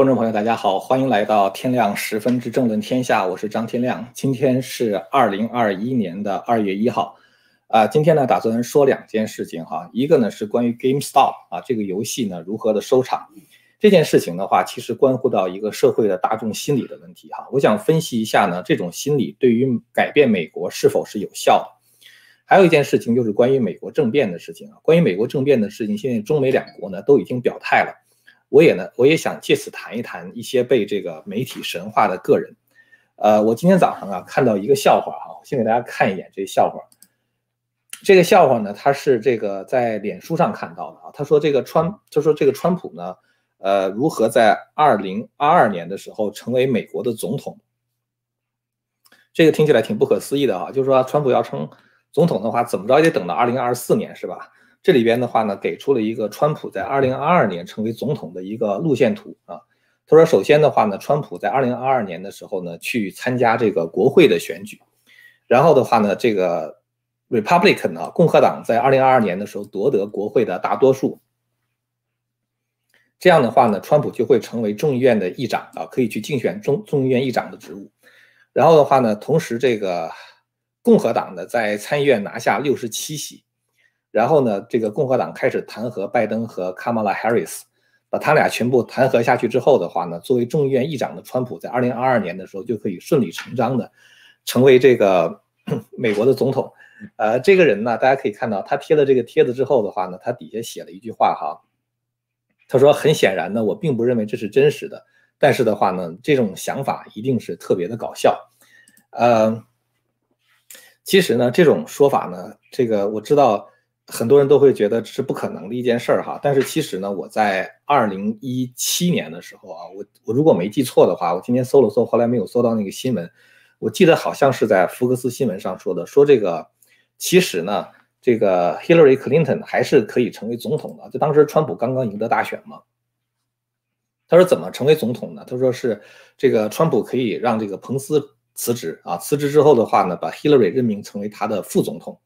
观众朋友，大家好，欢迎来到天亮十分之政论天下，我是张天亮。今天是二零二一年的二月一号，啊，今天呢打算说两件事情哈，一个呢是关于 GameStop 啊这个游戏呢如何的收场，这件事情的话，其实关乎到一个社会的大众心理的问题哈，我想分析一下呢这种心理对于改变美国是否是有效的。还有一件事情就是关于美国政变的事情啊，关于美国政变的事情，现在中美两国呢都已经表态了。我也呢，我也想借此谈一谈一些被这个媒体神化的个人。呃，我今天早上啊看到一个笑话哈，先给大家看一眼这笑话。这个笑话呢，他是这个在脸书上看到的啊。他说这个川，他说这个川普呢，呃，如何在二零二二年的时候成为美国的总统？这个听起来挺不可思议的啊，就是说川普要成总统的话，怎么着也得等到二零二四年是吧？这里边的话呢，给出了一个川普在二零二二年成为总统的一个路线图啊。他说，首先的话呢，川普在二零二二年的时候呢，去参加这个国会的选举，然后的话呢，这个 Republican 啊，共和党在二零二二年的时候夺得国会的大多数，这样的话呢，川普就会成为众议院的议长啊，可以去竞选众众议院议长的职务。然后的话呢，同时这个共和党呢，在参议院拿下六十七席。然后呢，这个共和党开始弹劾拜登和卡马拉·哈里斯，把他俩全部弹劾下去之后的话呢，作为众议院议长的川普，在二零二二年的时候就可以顺理成章的成为这个 美国的总统。呃，这个人呢，大家可以看到，他贴了这个帖子之后的话呢，他底下写了一句话哈，他说：“很显然呢，我并不认为这是真实的，但是的话呢，这种想法一定是特别的搞笑。”呃，其实呢，这种说法呢，这个我知道。很多人都会觉得这是不可能的一件事儿哈，但是其实呢，我在二零一七年的时候啊，我我如果没记错的话，我今天搜了搜，后来没有搜到那个新闻，我记得好像是在福克斯新闻上说的，说这个其实呢，这个 Hillary Clinton 还是可以成为总统的，就当时川普刚刚赢得大选嘛。他说怎么成为总统呢？他说是这个川普可以让这个彭斯辞职啊，辞职之后的话呢，把 Hillary 任命成为他的副总统。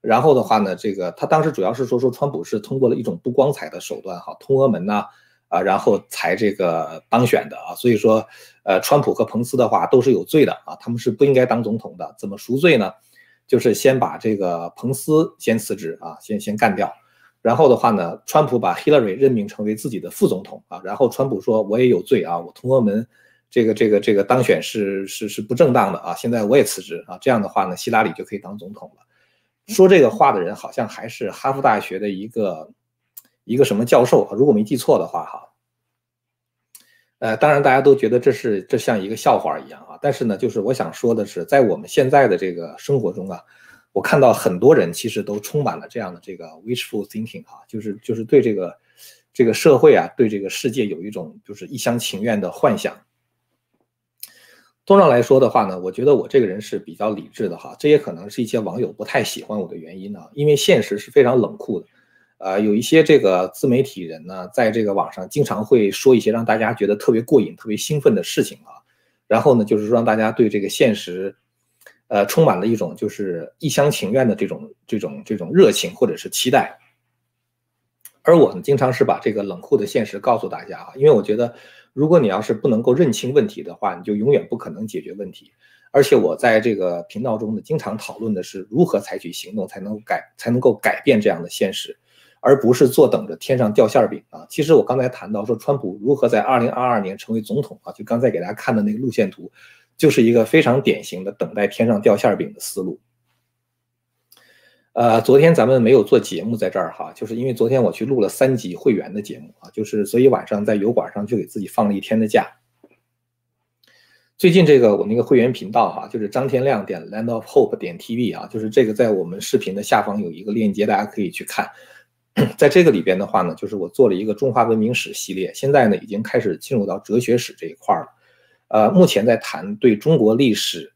然后的话呢，这个他当时主要是说说川普是通过了一种不光彩的手段哈，通俄门呐，啊，然后才这个当选的啊，所以说，呃，川普和彭斯的话都是有罪的啊，他们是不应该当总统的。怎么赎罪呢？就是先把这个彭斯先辞职啊，先先干掉，然后的话呢，川普把 Hillary 任命成为自己的副总统啊，然后川普说我也有罪啊，我通俄门这个这个这个当选是是是不正当的啊，现在我也辞职啊，这样的话呢，希拉里就可以当总统了。说这个话的人好像还是哈佛大学的一个一个什么教授？如果没记错的话，哈，呃，当然大家都觉得这是这像一个笑话一样啊。但是呢，就是我想说的是，在我们现在的这个生活中啊，我看到很多人其实都充满了这样的这个 wishful thinking 啊，就是就是对这个这个社会啊，对这个世界有一种就是一厢情愿的幻想。综上来说的话呢，我觉得我这个人是比较理智的哈，这也可能是一些网友不太喜欢我的原因呢，因为现实是非常冷酷的，呃，有一些这个自媒体人呢，在这个网上经常会说一些让大家觉得特别过瘾、特别兴奋的事情啊，然后呢，就是让大家对这个现实，呃，充满了一种就是一厢情愿的这种这种这种热情或者是期待，而我呢，经常是把这个冷酷的现实告诉大家啊，因为我觉得。如果你要是不能够认清问题的话，你就永远不可能解决问题。而且我在这个频道中呢，经常讨论的是如何采取行动才能改，才能够改变这样的现实，而不是坐等着天上掉馅饼啊。其实我刚才谈到说，川普如何在二零二二年成为总统啊，就刚才给大家看的那个路线图，就是一个非常典型的等待天上掉馅饼的思路。呃，昨天咱们没有做节目在这儿哈，就是因为昨天我去录了三集会员的节目啊，就是所以晚上在油管上就给自己放了一天的假。最近这个我那个会员频道哈，就是张天亮点 Land of Hope 点 TV 啊，就是这个在我们视频的下方有一个链接，大家可以去看。在这个里边的话呢，就是我做了一个中华文明史系列，现在呢已经开始进入到哲学史这一块了。呃，目前在谈对中国历史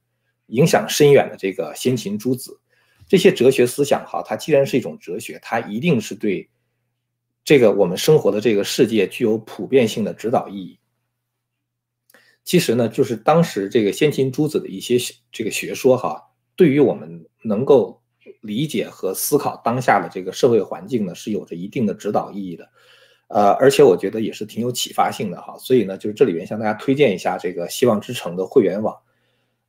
影响深远的这个先秦诸子。这些哲学思想，哈，它既然是一种哲学，它一定是对这个我们生活的这个世界具有普遍性的指导意义。其实呢，就是当时这个先秦诸子的一些这个学说，哈，对于我们能够理解和思考当下的这个社会环境呢，是有着一定的指导意义的。呃，而且我觉得也是挺有启发性的哈。所以呢，就是这里面向大家推荐一下这个希望之城的会员网。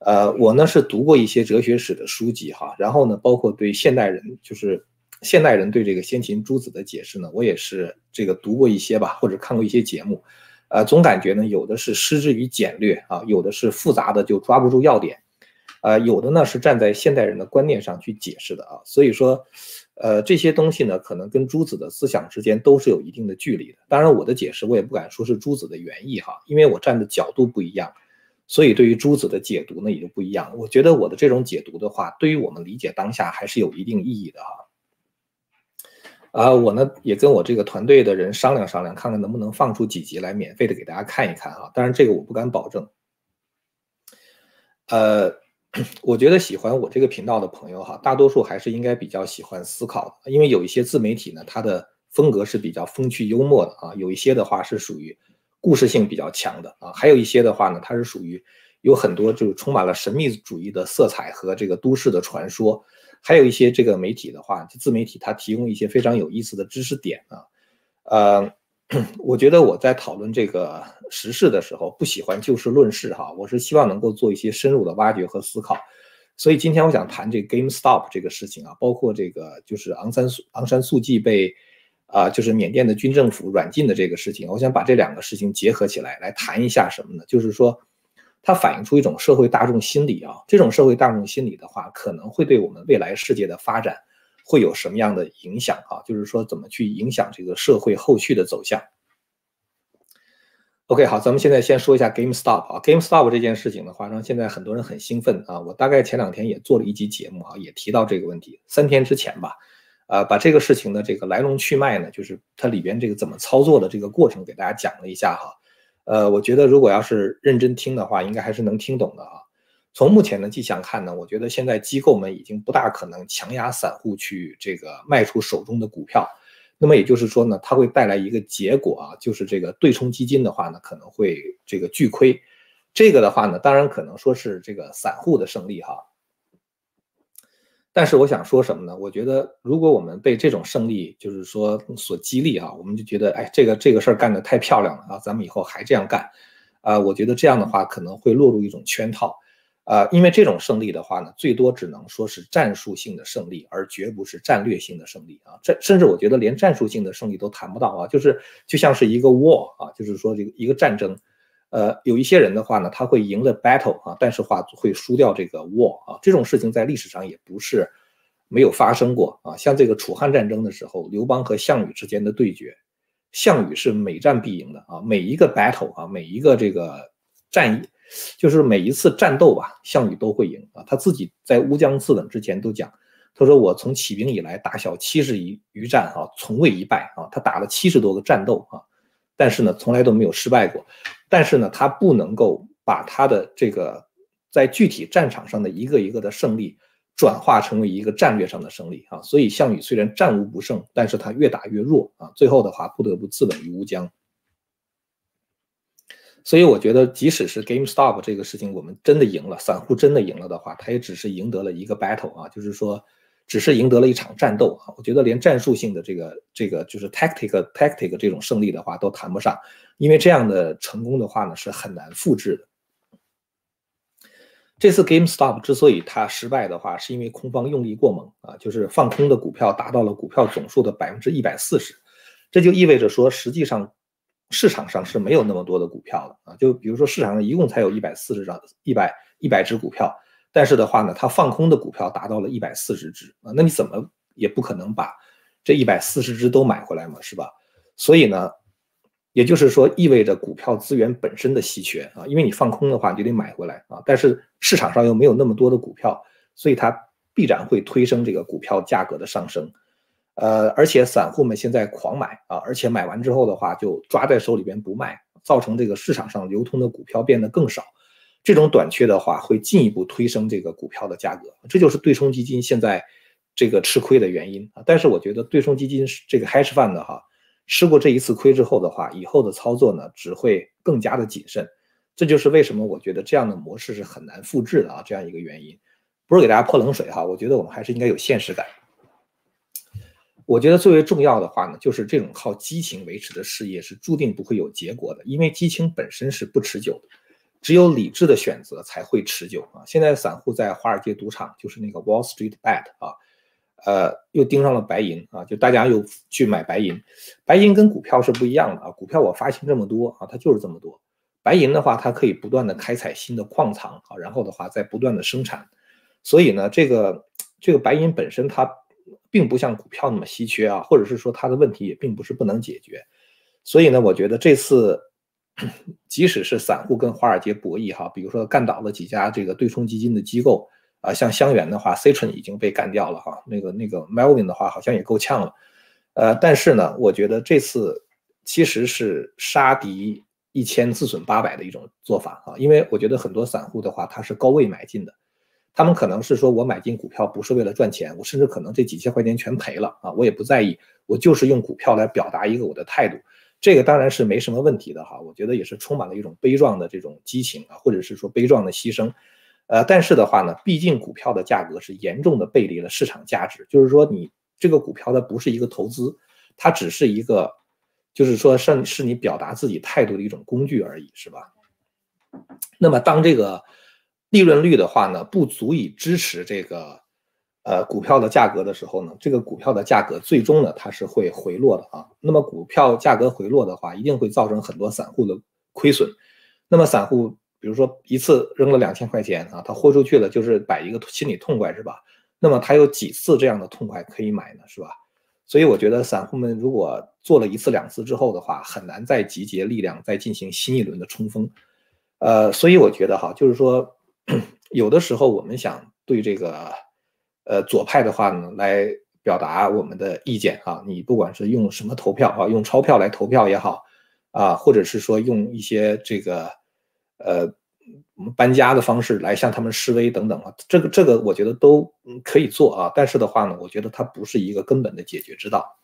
呃，我呢是读过一些哲学史的书籍哈，然后呢，包括对现代人，就是现代人对这个先秦诸子的解释呢，我也是这个读过一些吧，或者看过一些节目。呃，总感觉呢，有的是失之于简略啊，有的是复杂的就抓不住要点，呃，有的呢是站在现代人的观念上去解释的啊。所以说，呃，这些东西呢，可能跟诸子的思想之间都是有一定的距离的。当然，我的解释我也不敢说是诸子的原意哈，因为我站的角度不一样。所以，对于朱子的解读呢，也就不一样。我觉得我的这种解读的话，对于我们理解当下还是有一定意义的哈。啊，我呢也跟我这个团队的人商量商量，看看能不能放出几集来免费的给大家看一看啊。当然，这个我不敢保证。呃，我觉得喜欢我这个频道的朋友哈，大多数还是应该比较喜欢思考的，因为有一些自媒体呢，它的风格是比较风趣幽默的啊，有一些的话是属于。故事性比较强的啊，还有一些的话呢，它是属于有很多就是充满了神秘主义的色彩和这个都市的传说，还有一些这个媒体的话，自媒体它提供一些非常有意思的知识点啊，呃，我觉得我在讨论这个时事的时候，不喜欢就事论事哈，我是希望能够做一些深入的挖掘和思考，所以今天我想谈这个 GameStop 这个事情啊，包括这个就是昂山素昂山素季被。啊，就是缅甸的军政府软禁的这个事情，我想把这两个事情结合起来，来谈一下什么呢？就是说，它反映出一种社会大众心理啊，这种社会大众心理的话，可能会对我们未来世界的发展会有什么样的影响啊？就是说，怎么去影响这个社会后续的走向？OK，好，咱们现在先说一下 GameStop 啊，GameStop 这件事情的话，让现在很多人很兴奋啊。我大概前两天也做了一集节目啊，也提到这个问题，三天之前吧。呃，把这个事情的这个来龙去脉呢，就是它里边这个怎么操作的这个过程给大家讲了一下哈。呃，我觉得如果要是认真听的话，应该还是能听懂的啊。从目前的迹象看呢，我觉得现在机构们已经不大可能强压散户去这个卖出手中的股票。那么也就是说呢，它会带来一个结果啊，就是这个对冲基金的话呢，可能会这个巨亏。这个的话呢，当然可能说是这个散户的胜利哈。但是我想说什么呢？我觉得如果我们被这种胜利就是说所激励啊，我们就觉得哎，这个这个事儿干得太漂亮了啊，咱们以后还这样干，啊，我觉得这样的话可能会落入一种圈套，啊，因为这种胜利的话呢，最多只能说是战术性的胜利，而绝不是战略性的胜利啊。这甚至我觉得连战术性的胜利都谈不到啊，就是就像是一个 war 啊，就是说这个一个战争。呃，有一些人的话呢，他会赢了 battle 啊，但是话会输掉这个 war 啊，这种事情在历史上也不是没有发生过啊。像这个楚汉战争的时候，刘邦和项羽之间的对决，项羽是每战必赢的啊，每一个 battle 啊，每一个这个战役，就是每一次战斗吧，项羽都会赢啊。他自己在乌江自刎之前都讲，他说我从起兵以来，大小七十余余战啊，从未一败啊。他打了七十多个战斗啊。但是呢，从来都没有失败过。但是呢，他不能够把他的这个在具体战场上的一个一个的胜利转化成为一个战略上的胜利啊。所以项羽虽然战无不胜，但是他越打越弱啊。最后的话，不得不自刎于乌江。所以我觉得，即使是 GameStop 这个事情，我们真的赢了，散户真的赢了的话，他也只是赢得了一个 battle 啊，就是说。只是赢得了一场战斗啊！我觉得连战术性的这个这个就是 tactic tactic 这种胜利的话都谈不上，因为这样的成功的话呢是很难复制的。这次 GameStop 之所以它失败的话，是因为空方用力过猛啊，就是放空的股票达到了股票总数的百分之一百四十，这就意味着说实际上市场上是没有那么多的股票的啊！就比如说市场上一共才有一百四十张一百一百只股票。但是的话呢，它放空的股票达到了一百四十只啊，那你怎么也不可能把这一百四十只都买回来嘛，是吧？所以呢，也就是说意味着股票资源本身的稀缺啊，因为你放空的话你就得买回来啊，但是市场上又没有那么多的股票，所以它必然会推升这个股票价格的上升，呃，而且散户们现在狂买啊，而且买完之后的话就抓在手里边不卖，造成这个市场上流通的股票变得更少。这种短缺的话，会进一步推升这个股票的价格，这就是对冲基金现在这个吃亏的原因啊。但是我觉得对冲基金是这个 hedge fund 哈，吃过这一次亏之后的话，以后的操作呢只会更加的谨慎。这就是为什么我觉得这样的模式是很难复制的啊，这样一个原因。不是给大家泼冷水哈，我觉得我们还是应该有现实感。我觉得最为重要的话呢，就是这种靠激情维持的事业是注定不会有结果的，因为激情本身是不持久的，只有理智的选择才会持久啊。现在散户在华尔街赌场，就是那个 Wall Street Bet 啊，呃，又盯上了白银啊，就大家又去买白银。白银跟股票是不一样的啊，股票我发行这么多啊，它就是这么多。白银的话，它可以不断的开采新的矿藏啊，然后的话再不断的生产，所以呢，这个这个白银本身它并不像股票那么稀缺啊，或者是说它的问题也并不是不能解决，所以呢，我觉得这次 即使是散户跟华尔街博弈哈，比如说干倒了几家这个对冲基金的机构啊，像香园的话，Citron 已经被干掉了哈，那个那个 Melvin 的话好像也够呛了，呃，但是呢，我觉得这次其实是杀敌。一千自损八百的一种做法啊，因为我觉得很多散户的话，他是高位买进的，他们可能是说我买进股票不是为了赚钱，我甚至可能这几千块钱全赔了啊，我也不在意，我就是用股票来表达一个我的态度，这个当然是没什么问题的哈，我觉得也是充满了一种悲壮的这种激情啊，或者是说悲壮的牺牲，呃，但是的话呢，毕竟股票的价格是严重的背离了市场价值，就是说你这个股票它不是一个投资，它只是一个。就是说，是是你表达自己态度的一种工具而已，是吧？那么，当这个利润率的话呢，不足以支持这个呃股票的价格的时候呢，这个股票的价格最终呢，它是会回落的啊。那么，股票价格回落的话，一定会造成很多散户的亏损。那么，散户比如说一次扔了两千块钱啊，他豁出去了，就是摆一个心里痛快，是吧？那么，他有几次这样的痛快可以买呢，是吧？所以我觉得散户们如果做了一次两次之后的话，很难再集结力量再进行新一轮的冲锋。呃，所以我觉得哈，就是说 有的时候我们想对这个呃左派的话呢来表达我们的意见啊，你不管是用什么投票啊，用钞票来投票也好啊，或者是说用一些这个呃。我们搬家的方式来向他们示威等等啊，这个这个我觉得都可以做啊，但是的话呢，我觉得它不是一个根本的解决之道。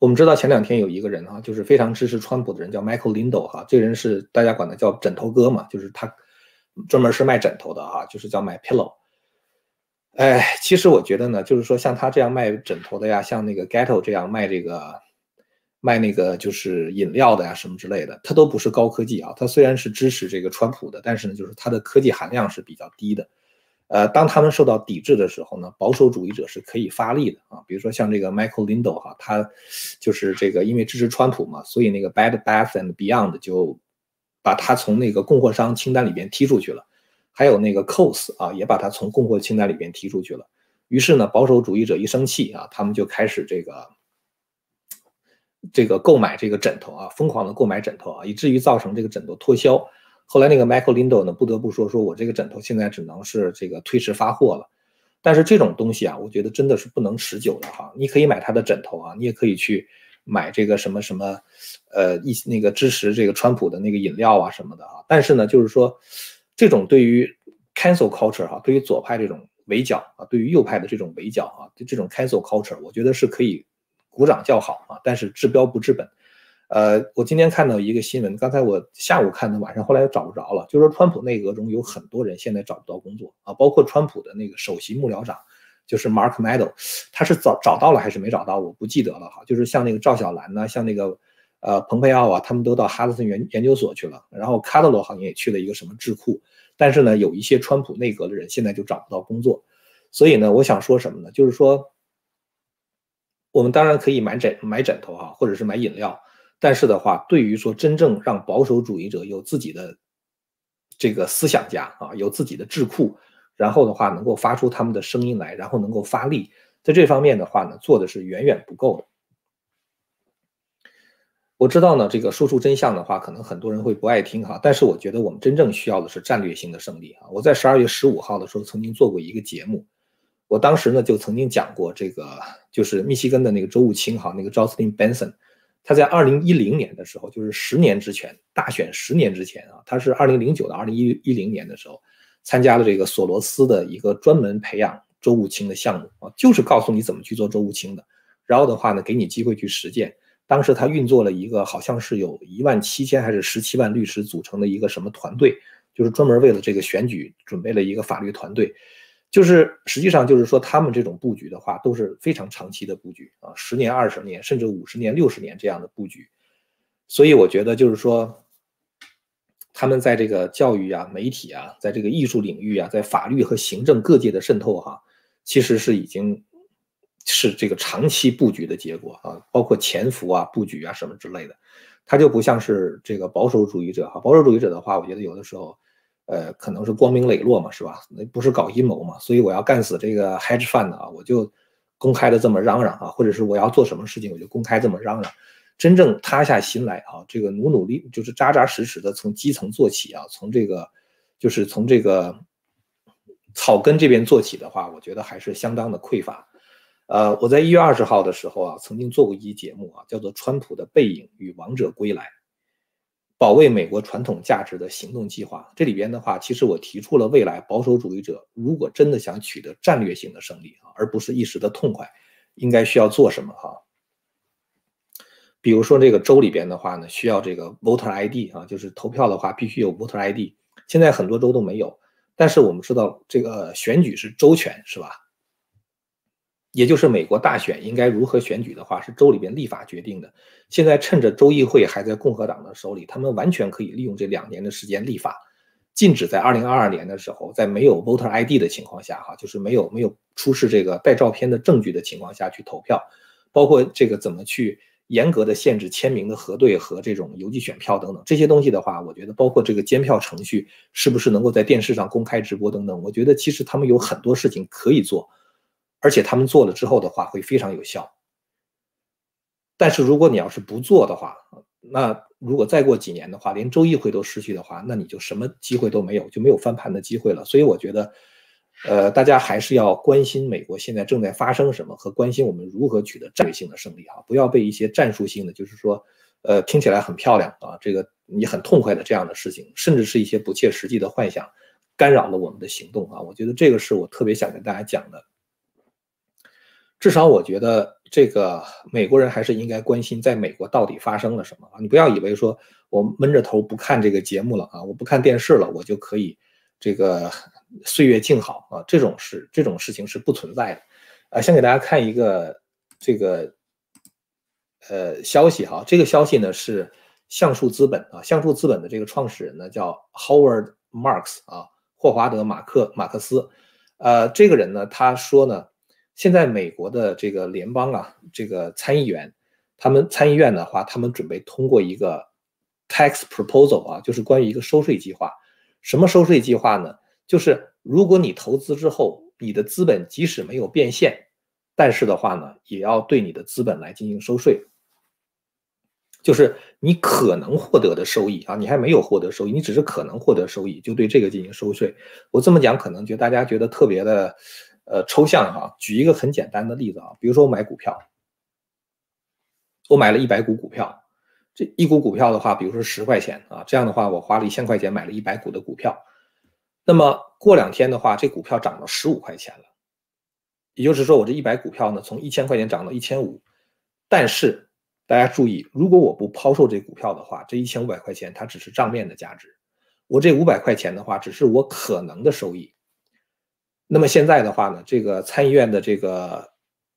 我们知道前两天有一个人哈，就是非常支持川普的人，叫 Michael Lindo 哈，这个人是大家管他叫枕头哥嘛，就是他专门是卖枕头的啊，就是叫买 pillow。哎，其实我觉得呢，就是说像他这样卖枕头的呀，像那个 Gatto 这样卖这个。卖那个就是饮料的呀，什么之类的，它都不是高科技啊。它虽然是支持这个川普的，但是呢，就是它的科技含量是比较低的。呃，当他们受到抵制的时候呢，保守主义者是可以发力的啊。比如说像这个 Michael Lindo 哈，他就是这个因为支持川普嘛，所以那个 Bed Bath and Beyond 就把他从那个供货商清单里边踢出去了。还有那个 Cos 啊，也把他从供货清单里边踢出去了。于是呢，保守主义者一生气啊，他们就开始这个。这个购买这个枕头啊，疯狂的购买枕头啊，以至于造成这个枕头脱销。后来那个 Michael Lindo 呢，不得不说，说我这个枕头现在只能是这个推迟发货了。但是这种东西啊，我觉得真的是不能持久的哈。你可以买他的枕头啊，你也可以去买这个什么什么，呃，一那个支持这个川普的那个饮料啊什么的啊。但是呢，就是说这种对于 cancel culture 哈，对于左派这种围剿啊，对于右派的这种围剿啊，就这种 cancel culture，我觉得是可以。鼓掌叫好啊，但是治标不治本。呃，我今天看到一个新闻，刚才我下午看的，晚上后来又找不着了。就是说，川普内阁中有很多人现在找不到工作啊，包括川普的那个首席幕僚长，就是 Mark Meadow，他是找找到了还是没找到，我不记得了哈。就是像那个赵小兰呢，像那个呃蓬佩奥啊，他们都到哈德森研研究所去了，然后卡德罗好像也去了一个什么智库。但是呢，有一些川普内阁的人现在就找不到工作，所以呢，我想说什么呢？就是说。我们当然可以买枕买枕头哈，或者是买饮料，但是的话，对于说真正让保守主义者有自己的这个思想家啊，有自己的智库，然后的话能够发出他们的声音来，然后能够发力，在这方面的话呢，做的是远远不够的。我知道呢，这个说出真相的话，可能很多人会不爱听哈，但是我觉得我们真正需要的是战略性的胜利啊！我在十二月十五号的时候曾经做过一个节目。我当时呢就曾经讲过，这个就是密西根的那个州务卿哈，那个 Jocelyn Benson，他在二零一零年的时候，就是十年之前大选十年之前啊，他是二零零九到二零一一零年的时候参加了这个索罗斯的一个专门培养州务卿的项目啊，就是告诉你怎么去做州务卿的，然后的话呢，给你机会去实践。当时他运作了一个好像是有一万七千还是十七万律师组成的一个什么团队，就是专门为了这个选举准备了一个法律团队。就是实际上就是说，他们这种布局的话都是非常长期的布局啊，十年、二十年，甚至五十年、六十年这样的布局。所以我觉得就是说，他们在这个教育啊、媒体啊，在这个艺术领域啊，在法律和行政各界的渗透哈，其实是已经是这个长期布局的结果啊，包括潜伏啊、布局啊什么之类的。他就不像是这个保守主义者哈，保守主义者的话，我觉得有的时候，呃，可能是光明磊落嘛，是吧？那不是搞阴谋嘛？所以我要干死这个 hedge fund 啊，我就公开的这么嚷嚷啊，或者是我要做什么事情，我就公开这么嚷嚷。真正塌下心来啊，这个努努力，就是扎扎实实的从基层做起啊，从这个就是从这个草根这边做起的话，我觉得还是相当的匮乏。呃，我在一月二十号的时候啊，曾经做过一期节目啊，叫做《川普的背影与王者归来：保卫美国传统价值的行动计划》。这里边的话，其实我提出了未来保守主义者如果真的想取得战略性的胜利啊，而不是一时的痛快，应该需要做什么哈？比如说这个州里边的话呢，需要这个 voter ID 啊，就是投票的话必须有 voter ID。现在很多州都没有，但是我们知道这个选举是州权，是吧？也就是美国大选应该如何选举的话，是州里边立法决定的。现在趁着州议会还在共和党的手里，他们完全可以利用这两年的时间立法，禁止在二零二二年的时候，在没有 voter ID 的情况下，哈，就是没有没有出示这个带照片的证据的情况下去投票，包括这个怎么去严格的限制签名的核对和这种邮寄选票等等这些东西的话，我觉得包括这个监票程序是不是能够在电视上公开直播等等，我觉得其实他们有很多事情可以做。而且他们做了之后的话，会非常有效。但是如果你要是不做的话，那如果再过几年的话，连周议会都失去的话，那你就什么机会都没有，就没有翻盘的机会了。所以我觉得，呃，大家还是要关心美国现在正在发生什么，和关心我们如何取得战略性的胜利啊！不要被一些战术性的，就是说，呃，听起来很漂亮啊，这个你很痛快的这样的事情，甚至是一些不切实际的幻想，干扰了我们的行动啊！我觉得这个是我特别想跟大家讲的。至少我觉得这个美国人还是应该关心，在美国到底发生了什么啊！你不要以为说我闷着头不看这个节目了啊，我不看电视了，我就可以这个岁月静好啊！这种事，这种事情是不存在的。啊，先给大家看一个这个呃消息哈，这个消息呢是橡树资本啊，橡树资本的这个创始人呢叫 Howard Marks 啊，霍华德马克马克思。呃，这个人呢，他说呢。现在美国的这个联邦啊，这个参议员，他们参议院的话，他们准备通过一个 tax proposal 啊，就是关于一个收税计划。什么收税计划呢？就是如果你投资之后，你的资本即使没有变现，但是的话呢，也要对你的资本来进行收税。就是你可能获得的收益啊，你还没有获得收益，你只是可能获得收益，就对这个进行收税。我这么讲，可能觉得大家觉得特别的。呃，抽象哈，举一个很简单的例子啊，比如说我买股票，我买了一百股股票，这一股股票的话，比如说十块钱啊，这样的话我花了一千块钱买了一百股的股票，那么过两天的话，这股票涨到十五块钱了，也就是说我这一百股票呢，从一千块钱涨到一千五，但是大家注意，如果我不抛售这股票的话，这一千五百块钱它只是账面的价值，我这五百块钱的话，只是我可能的收益。那么现在的话呢，这个参议院的这个，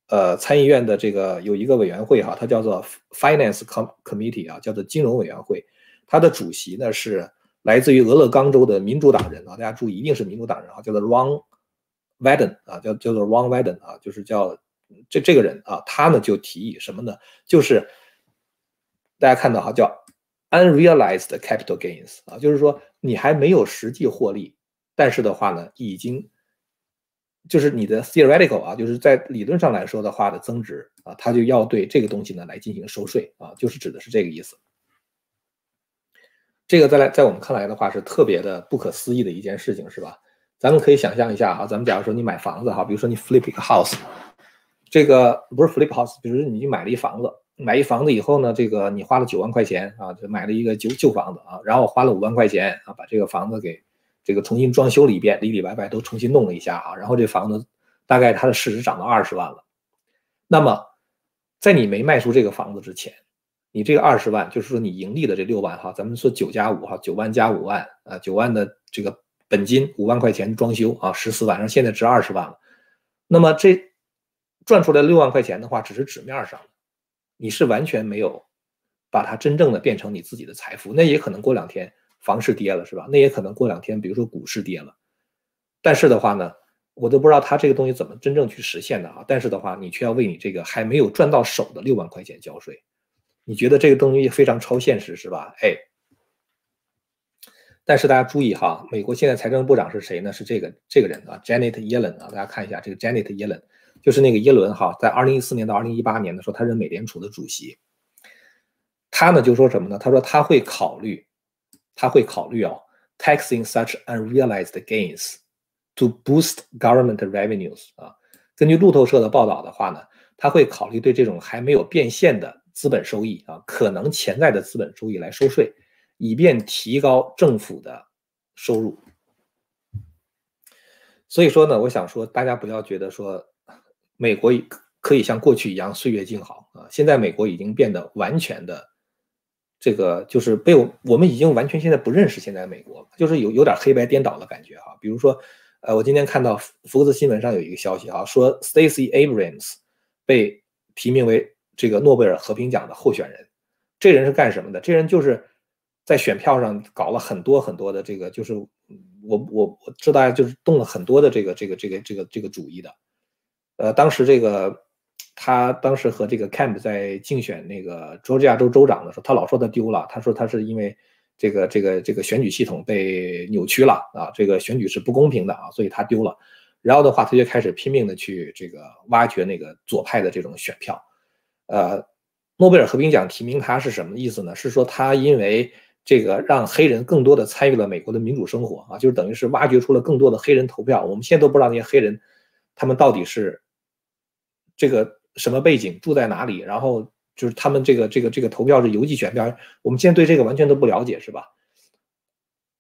呃，参议院的这个有一个委员会哈，它叫做 Finance Com Committee 啊，叫做金融委员会，它的主席呢是来自于俄勒冈州的民主党人啊，大家注意，一定是民主党人啊，叫做 Ron Wyden 啊，叫叫做 Ron Wyden 啊，就是叫这这个人啊，他呢就提议什么呢？就是大家看到哈，叫 unrealized capital gains 啊，就是说你还没有实际获利，但是的话呢，已经就是你的 theoretical 啊，就是在理论上来说的话的增值啊，它就要对这个东西呢来进行收税啊，就是指的是这个意思。这个在来在我们看来的话是特别的不可思议的一件事情，是吧？咱们可以想象一下哈，咱们假如说你买房子哈，比如说你 flip 一个 house，这个不是 flip house，比如说你买了一房子，买一房子以后呢，这个你花了九万块钱啊，就买了一个旧旧房子啊，然后花了五万块钱啊，把这个房子给。这个重新装修了一遍，里里外外都重新弄了一下啊，然后这房子大概它的市值涨到二十万了。那么，在你没卖出这个房子之前，你这个二十万，就是说你盈利的这六万哈，咱们说九加五哈，九万加五万啊，九万的这个本金五万块钱装修啊，十四万，现在值二十万了。那么这赚出来六万块钱的话，只是纸面上的，你是完全没有把它真正的变成你自己的财富。那也可能过两天房市跌了，是吧？那也可能过两天，比如说股市跌了。但是的话呢，我都不知道他这个东西怎么真正去实现的啊。但是的话，你却要为你这个还没有赚到手的六万块钱交税，你觉得这个东西非常超现实，是吧？哎。但是大家注意哈，美国现在财政部长是谁呢？是这个这个人啊，Janet Yellen 啊，大家看一下这个 Janet Yellen，就是那个耶伦哈，在二零一四年到二零一八年的时候，他任美联储的主席。他呢就说什么呢？他说他会考虑，他会考虑哦，taxing such unrealized gains to boost government revenues 啊。根据路透社的报道的话呢，他会考虑对这种还没有变现的资本收益啊，可能潜在的资本收益来收税。以便提高政府的收入，所以说呢，我想说，大家不要觉得说美国可以像过去一样岁月静好啊。现在美国已经变得完全的这个，就是被我我们已经完全现在不认识现在美国，就是有有点黑白颠倒的感觉哈。比如说，呃，我今天看到福克斯新闻上有一个消息哈，说 Stacey Abrams 被提名为这个诺贝尔和平奖的候选人。这人是干什么的？这人就是。在选票上搞了很多很多的这个，就是我我我知道，就是动了很多的这个这个这个这个这个主意的。呃，当时这个他当时和这个 Camp 在竞选那个佐治亚州州长的时候，他老说他丢了，他说他是因为这个这个这个选举系统被扭曲了啊，这个选举是不公平的啊，所以他丢了。然后的话，他就开始拼命的去这个挖掘那个左派的这种选票。呃，诺贝尔和平奖提名他是什么意思呢？是说他因为这个让黑人更多的参与了美国的民主生活啊，就是等于是挖掘出了更多的黑人投票。我们现在都不知道那些黑人，他们到底是这个什么背景，住在哪里，然后就是他们这个这个这个投票是邮寄选票，我们现在对这个完全都不了解，是吧？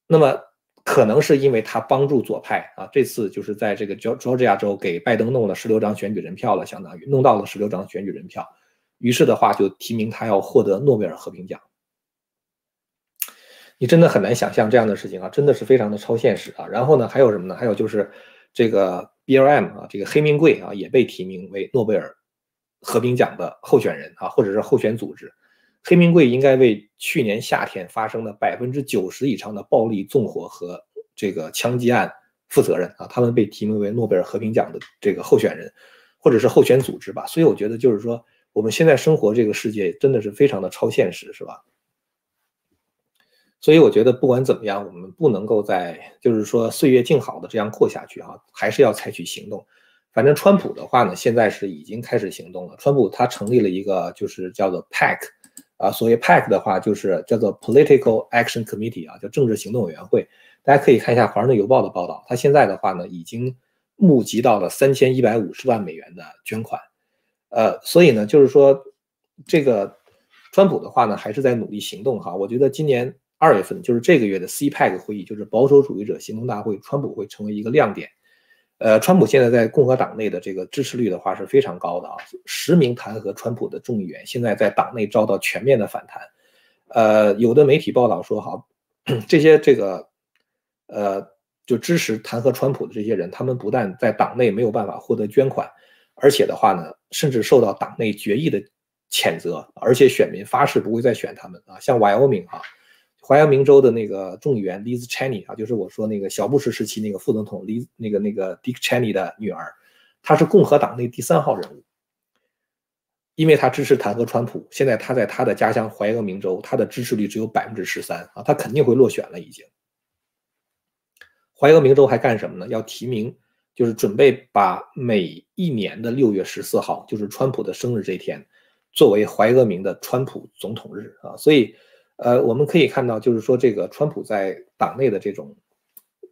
那么可能是因为他帮助左派啊，这次就是在这个乔乔治亚州给拜登弄了十六张选举人票了，相当于弄到了十六张选举人票，于是的话就提名他要获得诺贝尔和平奖。你真的很难想象这样的事情啊，真的是非常的超现实啊。然后呢，还有什么呢？还有就是这个 BLM 啊，这个黑名贵啊，也被提名为诺贝尔和平奖的候选人啊，或者是候选组织。黑名贵应该为去年夏天发生的百分之九十以上的暴力纵火和这个枪击案负责任啊。他们被提名为诺贝尔和平奖的这个候选人，或者是候选组织吧。所以我觉得就是说，我们现在生活这个世界真的是非常的超现实，是吧？所以我觉得不管怎么样，我们不能够在就是说岁月静好的这样过下去啊，还是要采取行动。反正川普的话呢，现在是已经开始行动了。川普他成立了一个就是叫做 PAC，啊，所谓 PAC 的话就是叫做 Political Action Committee 啊，叫政治行动委员会。大家可以看一下《华盛顿邮报》的报道，他现在的话呢，已经募集到了三千一百五十万美元的捐款。呃，所以呢，就是说这个川普的话呢，还是在努力行动哈。我觉得今年。二月份就是这个月的 CPEC 会议，就是保守主义者行动大会，川普会成为一个亮点。呃，川普现在在共和党内的这个支持率的话是非常高的啊，十名弹劾川普的众议员现在在党内遭到全面的反弹。呃，有的媒体报道说，哈，这些这个呃就支持弹劾川普的这些人，他们不但在党内没有办法获得捐款，而且的话呢，甚至受到党内决议的谴责，而且选民发誓不会再选他们啊，像 Wyoming 啊。怀俄明州的那个众议员 Liz Cheney 啊，就是我说那个小布什时期那个副总统 Liz 那个那个 Dick Cheney 的女儿，她是共和党内第三号人物，因为她支持弹劾川普。现在她在她的家乡怀俄明州，她的支持率只有百分之十三啊，她肯定会落选了已经。怀俄明州还干什么呢？要提名，就是准备把每一年的六月十四号，就是川普的生日这天，作为怀俄明的川普总统日啊，所以。呃，我们可以看到，就是说这个川普在党内的这种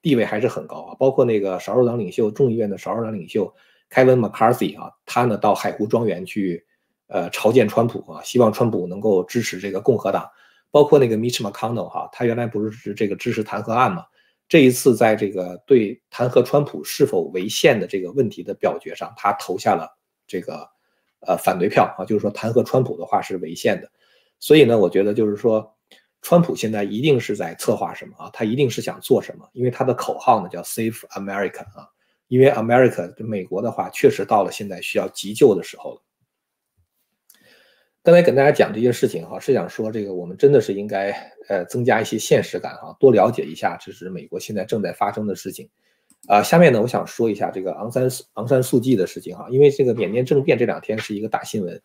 地位还是很高啊，包括那个少数党领袖、众议院的少数党领袖 Kevin McCarthy 啊，他呢到海湖庄园去，呃朝见川普啊，希望川普能够支持这个共和党，包括那个 Mitch McConnell 哈，他原来不是这个支持弹劾案嘛，这一次在这个对弹劾川普是否违宪的这个问题的表决上，他投下了这个呃反对票啊，就是说弹劾川普的话是违宪的，所以呢，我觉得就是说。川普现在一定是在策划什么啊？他一定是想做什么？因为他的口号呢叫 Save America 啊，因为 America 美国的话确实到了现在需要急救的时候了。刚才跟大家讲这些事情哈，是想说这个我们真的是应该呃增加一些现实感哈，多了解一下这是美国现在正在发生的事情。啊，下面呢我想说一下这个昂山昂山素季的事情哈，因为这个缅甸政变这两天是一个大新闻。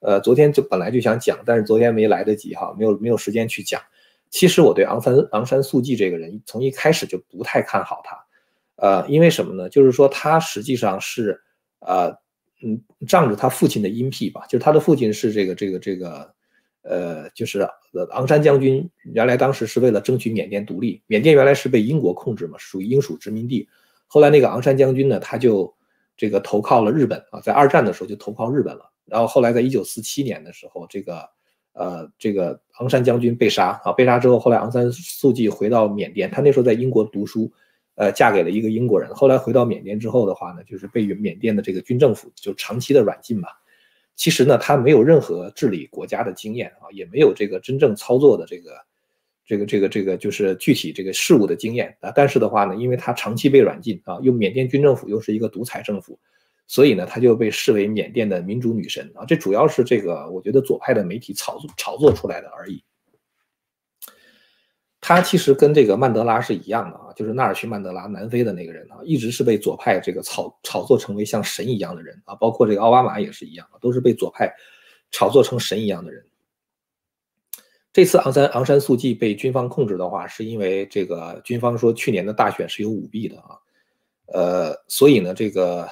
呃，昨天就本来就想讲，但是昨天没来得及哈，没有没有时间去讲。其实我对昂山昂山素季这个人从一开始就不太看好他，呃，因为什么呢？就是说他实际上是呃嗯仗着他父亲的荫庇吧，就是他的父亲是这个这个这个呃就是昂山将军，原来当时是为了争取缅甸独立，缅甸原来是被英国控制嘛，属于英属殖民地。后来那个昂山将军呢，他就这个投靠了日本啊，在二战的时候就投靠日本了。然后后来在一九四七年的时候，这个，呃，这个昂山将军被杀啊，被杀之后，后来昂山素季回到缅甸，他那时候在英国读书，呃，嫁给了一个英国人。后来回到缅甸之后的话呢，就是被缅甸的这个军政府就长期的软禁嘛。其实呢，他没有任何治理国家的经验啊，也没有这个真正操作的这个，这个这个这个就是具体这个事务的经验啊。但是的话呢，因为他长期被软禁啊，又缅甸军政府又是一个独裁政府。所以呢，他就被视为缅甸的民主女神啊，这主要是这个我觉得左派的媒体炒作炒作出来的而已。他其实跟这个曼德拉是一样的啊，就是纳尔逊·曼德拉，南非的那个人啊，一直是被左派这个炒炒作成为像神一样的人啊，包括这个奥巴马也是一样都是被左派炒作成神一样的人。这次昂山昂山素季被军方控制的话，是因为这个军方说去年的大选是有舞弊的啊，呃，所以呢，这个。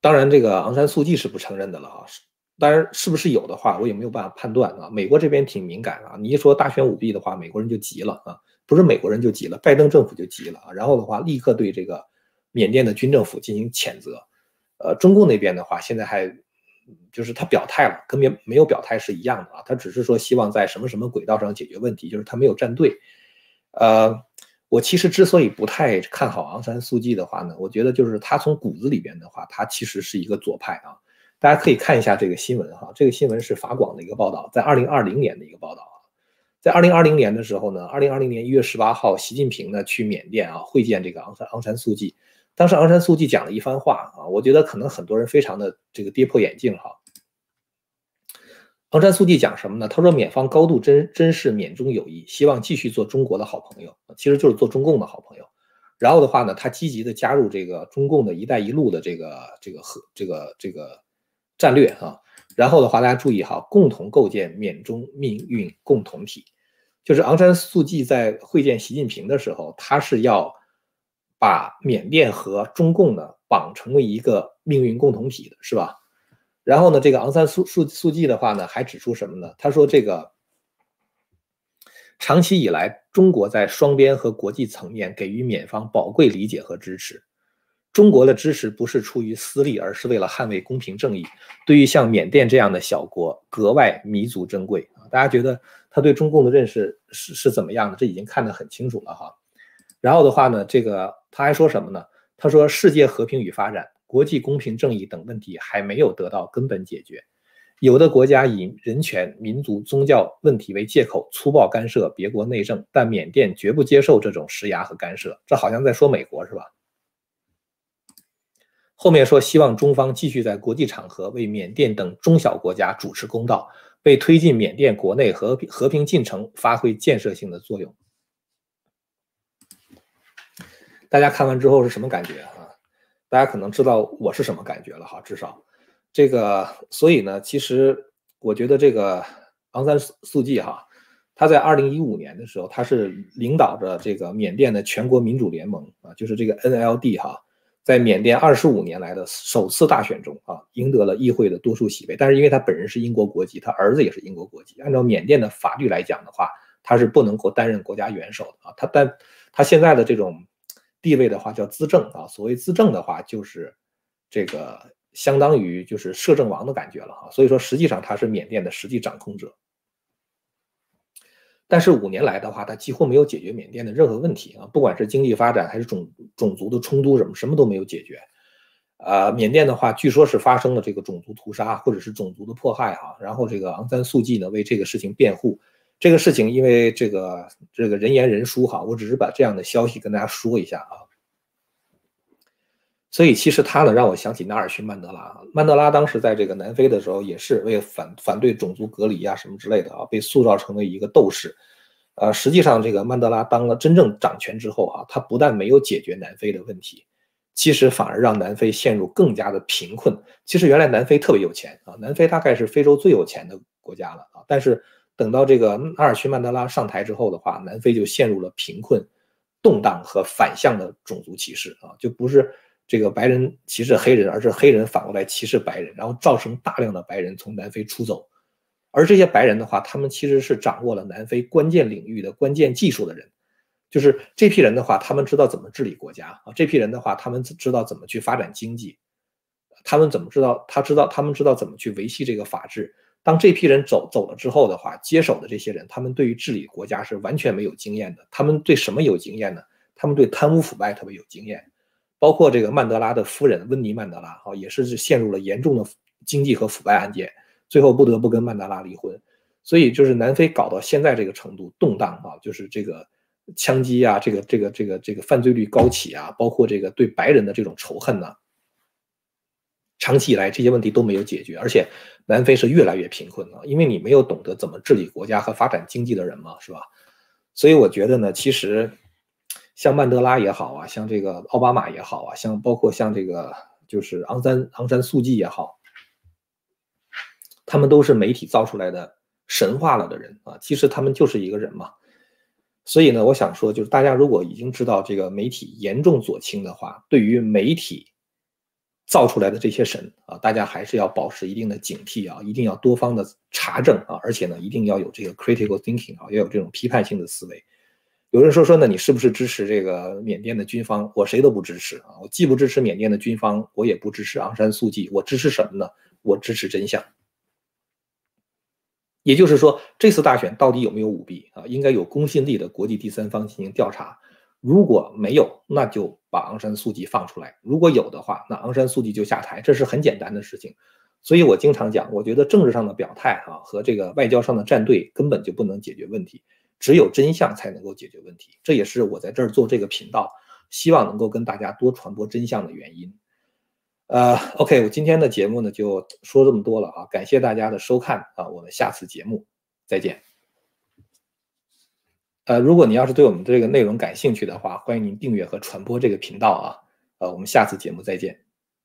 当然，这个昂山素季是不承认的了啊。是当然，是不是有的话，我也没有办法判断啊。美国这边挺敏感啊，你一说大选舞弊的话，美国人就急了啊。不是美国人就急了，拜登政府就急了啊。然后的话，立刻对这个缅甸的军政府进行谴责。呃，中共那边的话，现在还就是他表态了，跟没没有表态是一样的啊。他只是说希望在什么什么轨道上解决问题，就是他没有站队。呃。我其实之所以不太看好昂山素季的话呢，我觉得就是他从骨子里边的话，他其实是一个左派啊。大家可以看一下这个新闻哈，这个新闻是法广的一个报道，在二零二零年的一个报道啊。在二零二零年的时候呢，二零二零年一月十八号，习近平呢去缅甸啊会见这个昂山昂山素季，当时昂山素季讲了一番话啊，我觉得可能很多人非常的这个跌破眼镜哈。昂山素季讲什么呢？他说，缅方高度珍珍视缅中友谊，希望继续做中国的好朋友，其实就是做中共的好朋友。然后的话呢，他积极的加入这个中共的一带一路的这个这个和这个这个战略啊。然后的话，大家注意哈，共同构建缅中命运共同体。就是昂山素季在会见习近平的时候，他是要把缅甸和中共呢绑成为一个命运共同体的，是吧？然后呢，这个昂山素素素季的话呢，还指出什么呢？他说，这个长期以来，中国在双边和国际层面给予缅方宝贵理解和支持。中国的支持不是出于私利，而是为了捍卫公平正义。对于像缅甸这样的小国，格外弥足珍贵！大家觉得他对中共的认识是是怎么样的？这已经看得很清楚了哈。然后的话呢，这个他还说什么呢？他说，世界和平与发展。国际公平正义等问题还没有得到根本解决，有的国家以人权、民族、宗教问题为借口，粗暴干涉别国内政，但缅甸绝不接受这种施压和干涉。这好像在说美国是吧？后面说希望中方继续在国际场合为缅甸等中小国家主持公道，为推进缅甸国内和平和平进程发挥建设性的作用。大家看完之后是什么感觉啊？大家可能知道我是什么感觉了哈，至少这个，所以呢，其实我觉得这个昂山素季哈，他在二零一五年的时候，他是领导着这个缅甸的全国民主联盟啊，就是这个 NLD 哈，在缅甸二十五年来的首次大选中啊，赢得了议会的多数席位。但是因为他本人是英国国籍，他儿子也是英国国籍，按照缅甸的法律来讲的话，他是不能够担任国家元首的啊。他但他现在的这种。地位的话叫资政啊，所谓资政的话就是这个相当于就是摄政王的感觉了哈，所以说实际上他是缅甸的实际掌控者。但是五年来的话，他几乎没有解决缅甸的任何问题啊，不管是经济发展还是种种族的冲突什么，什么都没有解决。呃，缅甸的话，据说是发生了这个种族屠杀或者是种族的迫害哈，然后这个昂山素季呢为这个事情辩护。这个事情因为这个这个人言人殊哈，我只是把这样的消息跟大家说一下啊。所以其实他呢让我想起纳尔逊曼德拉，曼德拉当时在这个南非的时候也是为反反对种族隔离啊什么之类的啊，被塑造成了一个斗士。呃，实际上这个曼德拉当了真正掌权之后啊，他不但没有解决南非的问题，其实反而让南非陷入更加的贫困。其实原来南非特别有钱啊，南非大概是非洲最有钱的国家了啊，但是等到这个纳尔逊曼德拉上台之后的话，南非就陷入了贫困、动荡和反向的种族歧视啊，就不是。这个白人歧视黑人，而是黑人反过来歧视白人，然后造成大量的白人从南非出走。而这些白人的话，他们其实是掌握了南非关键领域的关键技术的人。就是这批人的话，他们知道怎么治理国家啊。这批人的话，他们知道怎么去发展经济。他们怎么知道？他知道他们知道怎么去维系这个法治。当这批人走走了之后的话，接手的这些人，他们对于治理国家是完全没有经验的。他们对什么有经验呢？他们对贪污腐败特别有经验。包括这个曼德拉的夫人温妮曼德拉啊，也是陷入了严重的经济和腐败案件，最后不得不跟曼德拉离婚。所以就是南非搞到现在这个程度动荡啊，就是这个枪击啊，这个这个这个这个犯罪率高起啊，包括这个对白人的这种仇恨呢，长期以来这些问题都没有解决，而且南非是越来越贫困了，因为你没有懂得怎么治理国家和发展经济的人嘛，是吧？所以我觉得呢，其实。像曼德拉也好啊，像这个奥巴马也好啊，像包括像这个就是昂山昂山素季也好，他们都是媒体造出来的神话了的人啊，其实他们就是一个人嘛。所以呢，我想说，就是大家如果已经知道这个媒体严重左倾的话，对于媒体造出来的这些神啊，大家还是要保持一定的警惕啊，一定要多方的查证啊，而且呢，一定要有这个 critical thinking 啊，要有这种批判性的思维。有人说说呢，你是不是支持这个缅甸的军方？我谁都不支持啊！我既不支持缅甸的军方，我也不支持昂山素季。我支持什么呢？我支持真相。也就是说，这次大选到底有没有舞弊啊？应该有公信力的国际第三方进行调查。如果没有，那就把昂山素季放出来；如果有的话，那昂山素季就下台。这是很简单的事情。所以我经常讲，我觉得政治上的表态啊和这个外交上的站队根本就不能解决问题。只有真相才能够解决问题，这也是我在这儿做这个频道，希望能够跟大家多传播真相的原因。呃，OK，我今天的节目呢就说这么多了啊，感谢大家的收看啊，我们下次节目再见。呃，如果你要是对我们这个内容感兴趣的话，欢迎您订阅和传播这个频道啊。呃，我们下次节目再见。